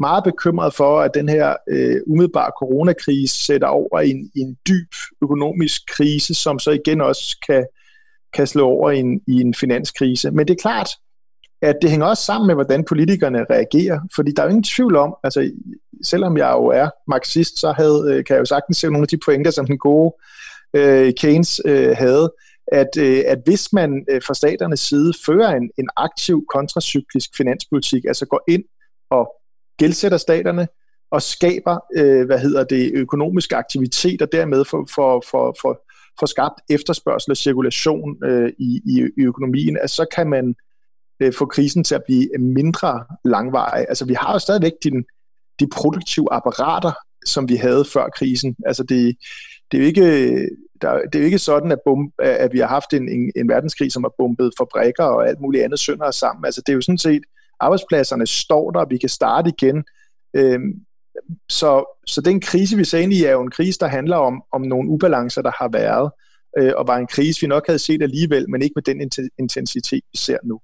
meget bekymret for, at den her øh, umiddelbare coronakrise sætter over i en, i en dyb økonomisk krise, som så igen også kan, kan slå over i en, i en finanskrise. Men det er klart, at det hænger også sammen med, hvordan politikerne reagerer, fordi der er jo ingen tvivl om, altså selvom jeg jo er marxist, så havde, øh, kan jeg jo sagtens se nogle af de pointer, som den gode øh, Keynes øh, havde, at, øh, at hvis man øh, fra staternes side fører en, en aktiv kontracyklisk finanspolitik, altså går ind og gældsætter staterne og skaber, øh, hvad hedder det, økonomisk aktivitet og dermed for, for, for, for, for skabt efterspørgsel og cirkulation øh, i, i, i økonomien, at så kan man øh, få krisen til at blive mindre langvarig. Altså vi har jo stadigvæk de, de produktive apparater, som vi havde før krisen. Altså det, det er jo ikke, der, det er jo ikke sådan, at, bum, at vi har haft en, en, en verdenskrig, som har bumpet fabrikker og alt muligt andet sønder sammen. Altså det er jo sådan set, arbejdspladserne står der, og vi kan starte igen. Øhm, så, så den krise, vi ser ind i, er jo en krise, der handler om, om nogle ubalancer, der har været, øh, og var en krise, vi nok havde set alligevel, men ikke med den intensitet, vi ser nu.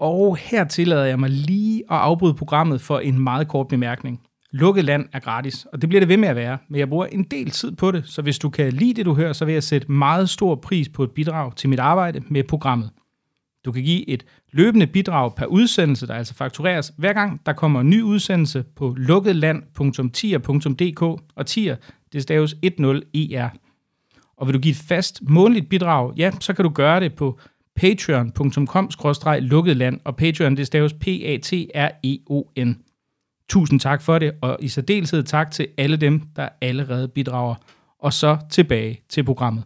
Og her tillader jeg mig lige at afbryde programmet for en meget kort bemærkning. Lukket land er gratis, og det bliver det ved med at være, men jeg bruger en del tid på det, så hvis du kan lide det, du hører, så vil jeg sætte meget stor pris på et bidrag til mit arbejde med programmet. Du kan give et løbende bidrag per udsendelse, der altså faktureres hver gang, der kommer en ny udsendelse på lukketland.tier.dk, og tier, det staves 10er. Og vil du give et fast månedligt bidrag, ja, så kan du gøre det på patreon.com-lukketland, og Patreon, det staves P-A-T-R-E-O-N. Tusind tak for det, og i særdeleshed tak til alle dem, der allerede bidrager. Og så tilbage til programmet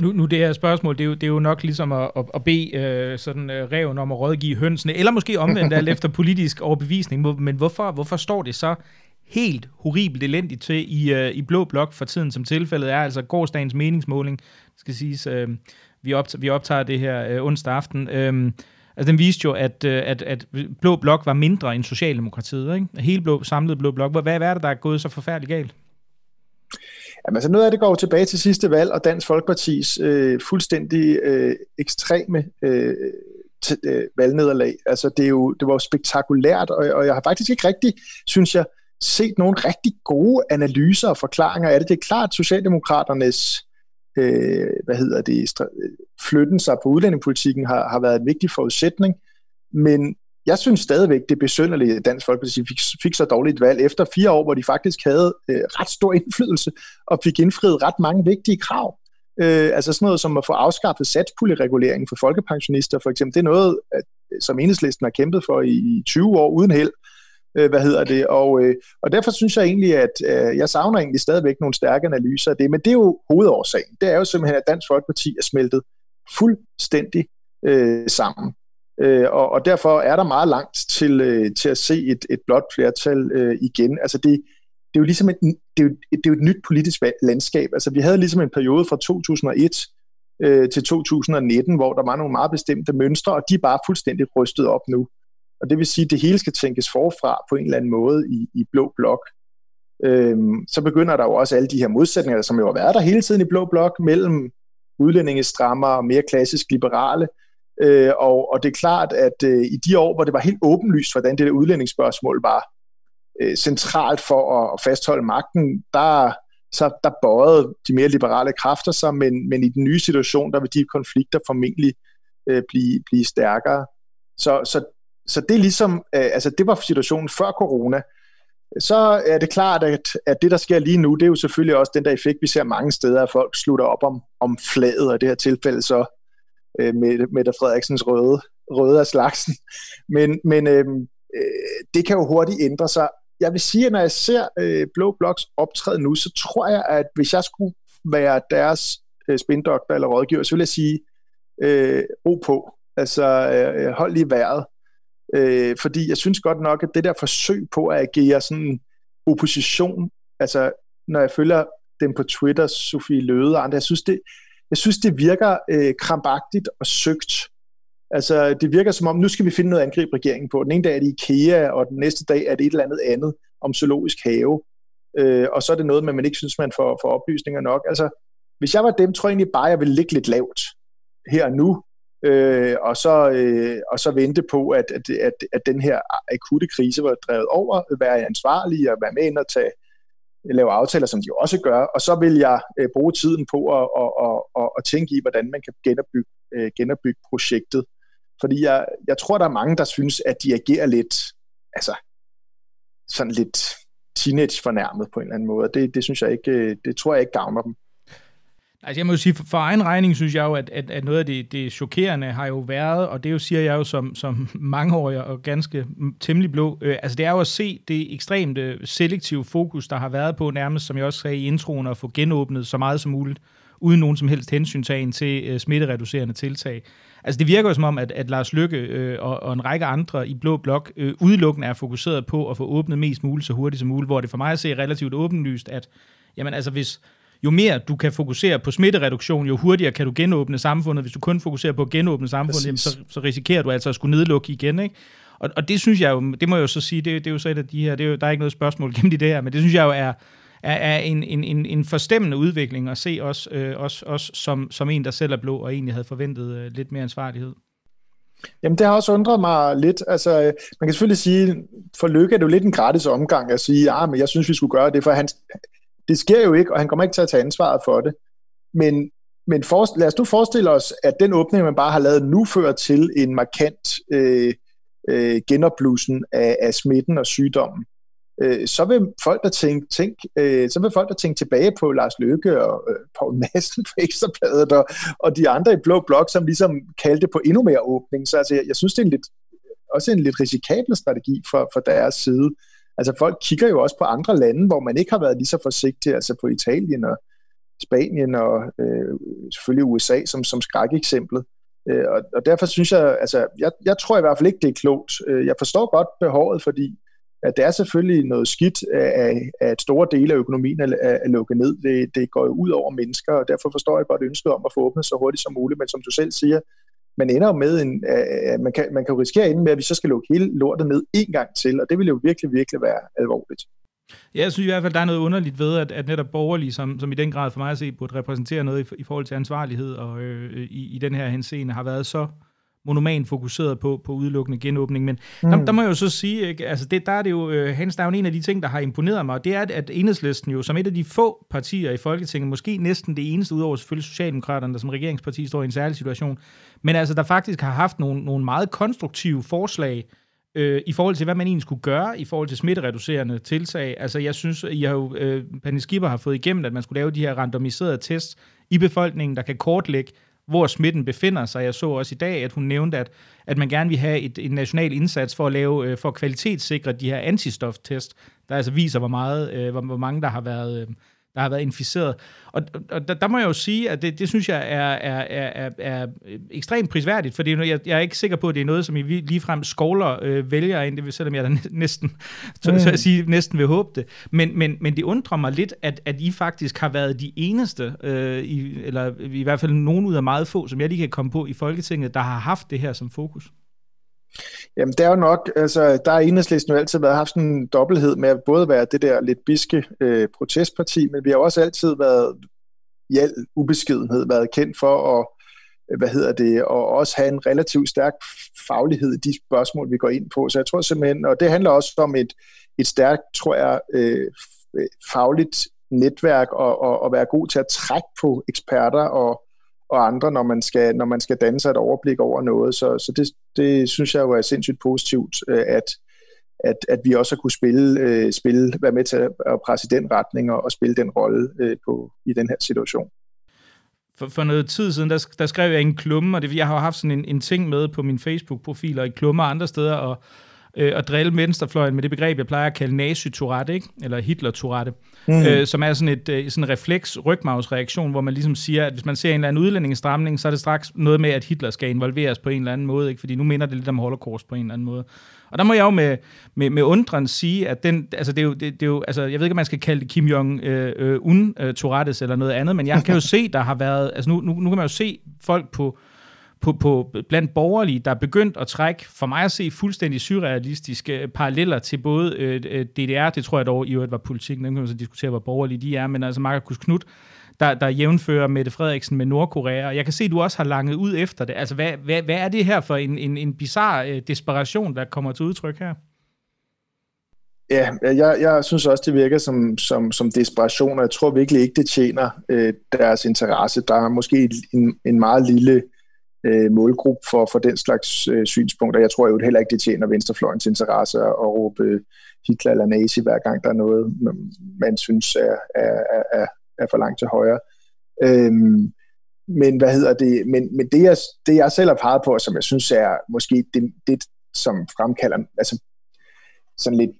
nu, nu det her spørgsmål, det er jo, det er jo nok ligesom at, at, at bede øh, sådan øh, reven om at rådgive hønsene, eller måske omvendt alt efter politisk overbevisning. Men hvorfor, hvorfor står det så helt horribelt elendigt til i, øh, i blå blok for tiden, som tilfældet er? Altså gårdsdagens meningsmåling, skal siges, øh, vi, optager, vi optager det her øh, onsdag aften. Øh, Altså, den viste jo, at, øh, at, at Blå Blok var mindre end Socialdemokratiet. Ikke? Hele blå, samlede Blå Blok. Hvad, hvad er det, der er gået så forfærdeligt galt? Jamen, altså noget af det går tilbage til sidste valg og Dansk Folkepartis øh, fuldstændig øh, ekstreme øh, t- øh, valgnederlag. Altså, det, er jo, det var jo spektakulært, og, og jeg har faktisk ikke rigtig, synes jeg, set nogle rigtig gode analyser og forklaringer af det. Det er klart, at Socialdemokraternes øh, hvad hedder det, øh, flytten sig på udlændingepolitikken har, har været en vigtig forudsætning, men jeg synes stadigvæk, det er besynderligt, at Dansk Folkeparti fik, fik så dårligt valg efter fire år, hvor de faktisk havde øh, ret stor indflydelse og fik indfriet ret mange vigtige krav. Øh, altså sådan noget som at få afskaffet satspuljereguleringen for folkepensionister, for eksempel. Det er noget, at, som enhedslisten har kæmpet for i 20 år uden held. Øh, hvad hedder det? Og, øh, og derfor synes jeg egentlig, at øh, jeg savner egentlig stadigvæk nogle stærke analyser af det, men det er jo hovedårsagen. Det er jo simpelthen, at Dansk Folkeparti er smeltet fuldstændig øh, sammen. Øh, og, og derfor er der meget langt til, øh, til at se et, et blot flertal øh, igen. Altså det, det er jo ligesom et, det er jo, det er jo et nyt politisk landskab. Altså vi havde ligesom en periode fra 2001 øh, til 2019, hvor der var nogle meget bestemte mønstre, og de er bare fuldstændig rystet op nu. Og det vil sige, at det hele skal tænkes forfra på en eller anden måde i, i blå blok. Øhm, så begynder der jo også alle de her modsætninger, som jo har været der hele tiden i blå blok, mellem udlændingestrammer og mere klassisk liberale. Øh, og, og det er klart, at øh, i de år, hvor det var helt åbenlyst, hvordan det der udlændingsspørgsmål var øh, centralt for at, at fastholde magten, der, så der bøjede de mere liberale kræfter sig, men, men i den nye situation, der vil de konflikter formentlig øh, blive, blive stærkere. Så, så, så det er ligesom, øh, altså det var situationen før corona. Så er det klart, at, at det, der sker lige nu, det er jo selvfølgelig også den der effekt, vi ser mange steder, at folk slutter op om, om flaget, og det her tilfælde så øh, med Mette Frederiksens røde, røde af slagsen. Men, men øh, øh, det kan jo hurtigt ændre sig. Jeg vil sige, at når jeg ser øh, Blå Bloks optræde nu, så tror jeg, at hvis jeg skulle være deres øh, spindoktor eller rådgiver, så vil jeg sige, øh, ro på. Altså, øh, øh, hold lige vejret. Øh, fordi jeg synes godt nok, at det der forsøg på at agere sådan opposition, altså når jeg følger dem på Twitter, Sofie Løde og andre, jeg synes, det, jeg synes, det virker øh, krampagtigt og søgt. Altså, det virker som om, nu skal vi finde noget angreb regeringen på. Den ene dag er det IKEA, og den næste dag er det et eller andet andet om zoologisk have. Øh, og så er det noget, man ikke synes, man får, får oplysninger nok. Altså, hvis jeg var dem, tror jeg egentlig bare, jeg ville ligge lidt lavt her og nu, øh, og, så, øh, og så vente på, at, at, at, at den her akutte krise var drevet over, være ansvarlig og være med ind og tage, lave aftaler, som de også gør, og så vil jeg øh, bruge tiden på at, at, at, at, at tænke i, hvordan man kan genopbygge, øh, genopbygge projektet. Fordi jeg, jeg tror, der er mange, der synes, at de agerer lidt, altså sådan lidt teenage fornærmet på en eller anden måde. Det, det synes jeg ikke, øh, det tror jeg ikke gavner dem. Altså jeg må sige, for, for egen regning synes jeg jo, at, at, at noget af det, det chokerende har jo været, og det jo siger jeg jo som, som mangeårig og ganske temmelig blå, øh, altså det er jo at se det ekstremt øh, selektive fokus, der har været på nærmest, som jeg også sagde i introen, at få genåbnet så meget som muligt, uden nogen som helst hensyntagen til øh, smittereducerende tiltag. Altså det virker jo som om, at, at Lars Lykke øh, og, og en række andre i Blå Blok øh, udelukkende er fokuseret på at få åbnet mest muligt så hurtigt som muligt, hvor det for mig at se relativt åbenlyst, at jamen altså hvis jo mere du kan fokusere på smittereduktion, jo hurtigere kan du genåbne samfundet. Hvis du kun fokuserer på at genåbne samfundet, jamen, så, så risikerer du altså at skulle nedlukke igen. Ikke? Og, og det synes jeg jo, det må jeg jo så sige, det, det er jo så et af de her, det er jo, der er ikke noget spørgsmål gennem det her, men det synes jeg jo er, er, er en, en, en, en forstemmende udvikling at se os, øh, os, os som, som en, der selv er blå, og egentlig havde forventet øh, lidt mere ansvarlighed. Jamen, det har også undret mig lidt. Altså, man kan selvfølgelig sige, for Lykke er det jo lidt en gratis omgang at sige, ja, ah, men jeg synes, vi skulle gøre det, for han, det sker jo ikke, og han kommer ikke til at tage ansvaret for det. Men, men for, lad os nu forestille os, at den åbning, man bare har lavet nu, fører til en markant øh, øh, genopblussen af, af smitten og sygdommen. Øh, så vil folk der tænke, tænk, øh, så vil folk der tænke tilbage på Lars Løkke og øh, Poul Madsen fra Ekstrabladet og, og de andre i Blå Blok, som ligesom kaldte på endnu mere åbning. Så altså, jeg, jeg synes, det er en lidt, også en lidt risikabel strategi fra, fra deres side. Altså folk kigger jo også på andre lande, hvor man ikke har været lige så forsigtig, altså på Italien og Spanien og øh, selvfølgelig USA som, som skrækeksemplet. Øh, og, og derfor synes jeg, altså jeg, jeg tror i hvert fald ikke, det er klogt. Øh, jeg forstår godt behovet, fordi at det er selvfølgelig noget skidt, at, at store dele af økonomien er, er lukket ned. Det, det går jo ud over mennesker, og derfor forstår jeg godt ønsket om at få åbnet så hurtigt som muligt. Men som du selv siger, man ender jo med, en, øh, man, kan, man kan jo risikere at ende med, at vi så skal lukke hele lortet ned en gang til, og det vil jo virkelig, virkelig være alvorligt. Ja, jeg synes i hvert fald, der er noget underligt ved, at, at netop borgerlige, som, som i den grad for mig at se, burde repræsentere noget i, i forhold til ansvarlighed, og øh, i, i den her henseende har været så monoman fokuseret på, på udelukkende genåbning. Men mm. der, der må jeg jo så sige, ikke, altså det, der er det jo, øh, Hans, der er jo en af de ting, der har imponeret mig, og det er, at enhedslisten jo som et af de få partier i Folketinget, måske næsten det eneste, udover selvfølgelig Socialdemokraterne, der som regeringsparti står i en særlig situation, men altså der faktisk har haft nogle, nogle meget konstruktive forslag, øh, i forhold til, hvad man egentlig skulle gøre i forhold til smittereducerende tiltag. Altså, jeg synes, I har jo, øh, Pernille Skipper har fået igennem, at man skulle lave de her randomiserede tests i befolkningen, der kan kortlægge, hvor smitten befinder sig. Jeg så også i dag, at hun nævnte, at, at man gerne vil have et, en national indsats for at lave øh, for at kvalitetssikre de her antistoftest, der altså viser, hvor, meget, øh, hvor, hvor mange der har været øh, der har været inficeret. Og, og der, der må jeg jo sige, at det, det synes jeg er, er, er, er, ekstremt prisværdigt, fordi jeg, jeg er ikke sikker på, at det er noget, som I ligefrem skovler øh, vælger ind, det selvom jeg da næsten, så, så at sige, næsten vil håbe det. Men, men, men det undrer mig lidt, at, at I faktisk har været de eneste, øh, i, eller i hvert fald nogen ud af meget få, som jeg lige kan komme på i Folketinget, der har haft det her som fokus. Jamen, det er jo nok, altså, der har enhedslisten jo altid været haft en dobbelthed med at både være det der lidt biske øh, protestparti, men vi har også altid været i al ubeskedenhed været kendt for at øh, hvad hedder det, og også have en relativt stærk faglighed i de spørgsmål, vi går ind på. Så jeg tror simpelthen, og det handler også om et, et stærkt, tror jeg, øh, fagligt netværk og, og, og være god til at trække på eksperter og, og andre, når man skal, når man skal danne sig et overblik over noget. Så, så det, det synes jeg jo er sindssygt positivt, øh, at, at, at vi også har kunne spille, øh, spille, være med til at presse i den retning og, og spille den rolle øh, på, i den her situation. For, for noget tid siden, der, der skrev jeg en klumme, og det, jeg har haft sådan en, en ting med på min Facebook-profil og i klummer andre steder, og øh, at drille venstrefløjen med det begreb, jeg plejer at kalde nazi-tourette, ikke? eller Hitler-tourette, mm. øh, som er sådan et øh, sådan en refleks rygmavsreaktion, hvor man ligesom siger, at hvis man ser en eller anden udlændingestramning, så er det straks noget med, at Hitler skal involveres på en eller anden måde, ikke? fordi nu minder det lidt om holocaust på en eller anden måde. Og der må jeg jo med, med, med undren sige, at den, altså det er jo, det, det er jo, altså jeg ved ikke, om man skal kalde det Kim Jong-un øh, øh, Tourettes eller noget andet, men jeg kan jo se, der har været, altså nu, nu, nu kan man jo se folk på, på, på, blandt borgerlige, der er begyndt at trække, for mig at se, fuldstændig surrealistiske øh, paralleller til både øh, øh DDR, det tror jeg dog i øvrigt var politikken, den kan man så diskutere, hvor borgerlige de er, men altså Markus Knudt, der, der jævnfører Mette Frederiksen med Nordkorea, og jeg kan se, at du også har langet ud efter det. Altså, hvad, hvad, hvad er det her for en, en, en bizarre øh, desperation, der kommer til udtryk her? Ja, jeg, jeg synes også, det virker som, som, som desperation, og jeg tror virkelig ikke, det tjener øh, deres interesse. Der er måske en, en meget lille øh, Øh, målgruppe for, for den slags øh, synspunkter. Jeg tror jo heller ikke, det tjener venstrefløjens interesse at råbe Hitler eller nazi, hver gang der er noget, man synes er, er, er, er for langt til højre. Øhm, men hvad hedder det? Men, men det, jeg, det, jeg selv har peget på, som jeg synes er måske det, det som fremkalder altså sådan lidt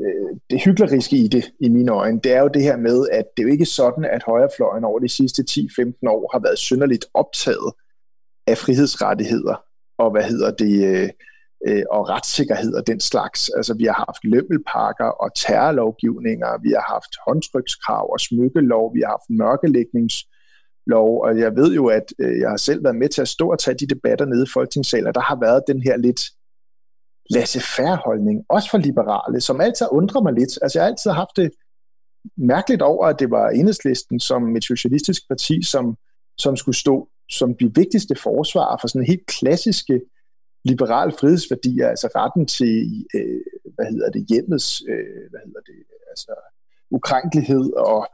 øh, det hykleriske i det, i mine øjne, det er jo det her med, at det er jo ikke sådan, at højrefløjen over de sidste 10-15 år har været synderligt optaget af frihedsrettigheder og hvad hedder det, øh, øh, og retssikkerhed og den slags. Altså vi har haft lømmelpakker og terrorlovgivninger, vi har haft håndtrykskrav og smykkelov, vi har haft mørkelægningslov, og jeg ved jo, at øh, jeg har selv været med til at stå og tage de debatter nede i Folketingssalen, og der har været den her lidt laissez-faire holdning, også for liberale, som altid undrer mig lidt. Altså jeg har altid haft det mærkeligt over, at det var enhedslisten som et socialistisk parti, som, som skulle stå som de vigtigste forsvarer for sådan helt klassiske liberale frihedsværdier, altså retten til, øh, hvad hedder det, hjemmets, øh, hvad hedder det, altså ukrænkelighed og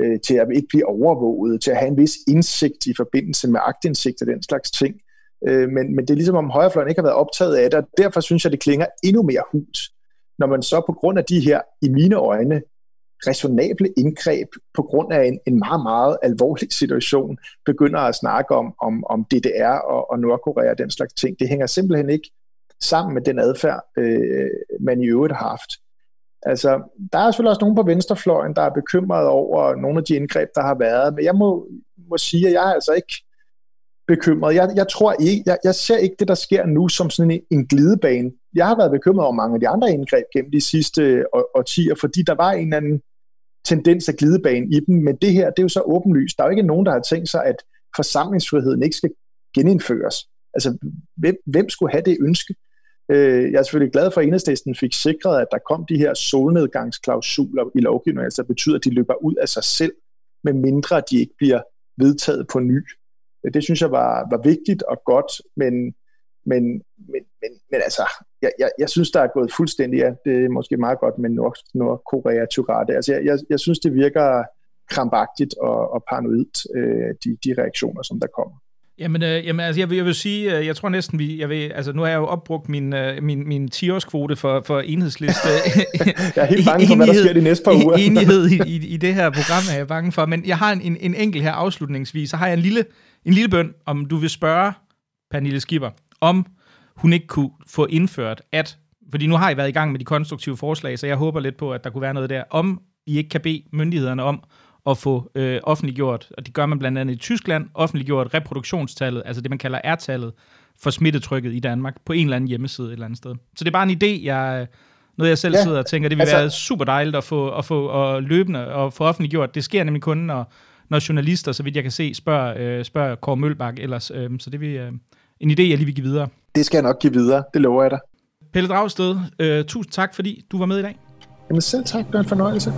øh, til at ikke blive overvåget, til at have en vis indsigt i forbindelse med agtindsigt og den slags ting. Øh, men, men det er ligesom om højrefløjen ikke har været optaget af det, og derfor synes jeg, det klinger endnu mere hult, når man så på grund af de her, i mine øjne, resonable indgreb på grund af en, en meget, meget alvorlig situation, begynder at snakke om, om, om DDR og, og Nordkorea og den slags ting. Det hænger simpelthen ikke sammen med den adfærd, øh, man i øvrigt har haft. Altså, der er selvfølgelig også nogen på venstrefløjen, der er bekymret over nogle af de indgreb, der har været, men jeg må, må sige, at jeg er altså ikke bekymret. Jeg, jeg tror ikke, jeg, jeg ser ikke det, der sker nu, som sådan en, en glidebane. Jeg har været bekymret over mange af de andre indgreb gennem de sidste øh, årtier, fordi der var en eller anden tendens af glidebane i dem, men det her, det er jo så åbenlyst. Der er jo ikke nogen, der har tænkt sig, at forsamlingsfriheden ikke skal genindføres. Altså, hvem, hvem skulle have det ønske? Øh, jeg er selvfølgelig glad for, at enhedslisten fik sikret, at der kom de her solnedgangsklausuler i lovgivningen, altså betyder, at de løber ud af sig selv, med mindre de ikke bliver vedtaget på ny. Det synes jeg var, var vigtigt og godt, men men, men, men, altså, jeg, jeg, jeg synes, der er gået fuldstændig, ja, det er måske meget godt med Nord, Nordkorea Turate. Altså, jeg, jeg, jeg synes, det virker krampagtigt og, og paranoid, øh, de, de reaktioner, som der kommer. Jamen, øh, jamen altså, jeg, vil, jeg vil sige, øh, jeg tror næsten, vi, jeg vil, altså, nu har jeg jo opbrugt min, øh, min, min 10-årskvote for, for enhedsliste. jeg er helt bange for, hvad der sker de næste par uger. enighed i, i, i det her program er jeg bange for, men jeg har en, en, en enkelt her afslutningsvis, så har jeg en lille, en lille bøn, om du vil spørge Pernille Skipper, om hun ikke kunne få indført, at, fordi nu har I været i gang med de konstruktive forslag, så jeg håber lidt på, at der kunne være noget der, om I ikke kan bede myndighederne om at få øh, offentliggjort, og det gør man blandt andet i Tyskland, offentliggjort reproduktionstallet, altså det man kalder R-tallet, for smittetrykket i Danmark på en eller anden hjemmeside et eller andet sted. Så det er bare en idé, jeg, noget jeg selv ja, sidder og tænker, det vil altså, være super dejligt at få, at få og løbende og få offentliggjort. Det sker nemlig kun, når, når journalister, så vidt jeg kan se, spørger, øh, spørger Kåre Mølbak ellers. Øh, så det er øh, en idé, jeg lige vil give videre. Det skal jeg nok give videre, det lover jeg dig. Pelle Dragsted, øh, tusind tak, fordi du var med i dag. Jamen selv tak, det var en fornøjelse.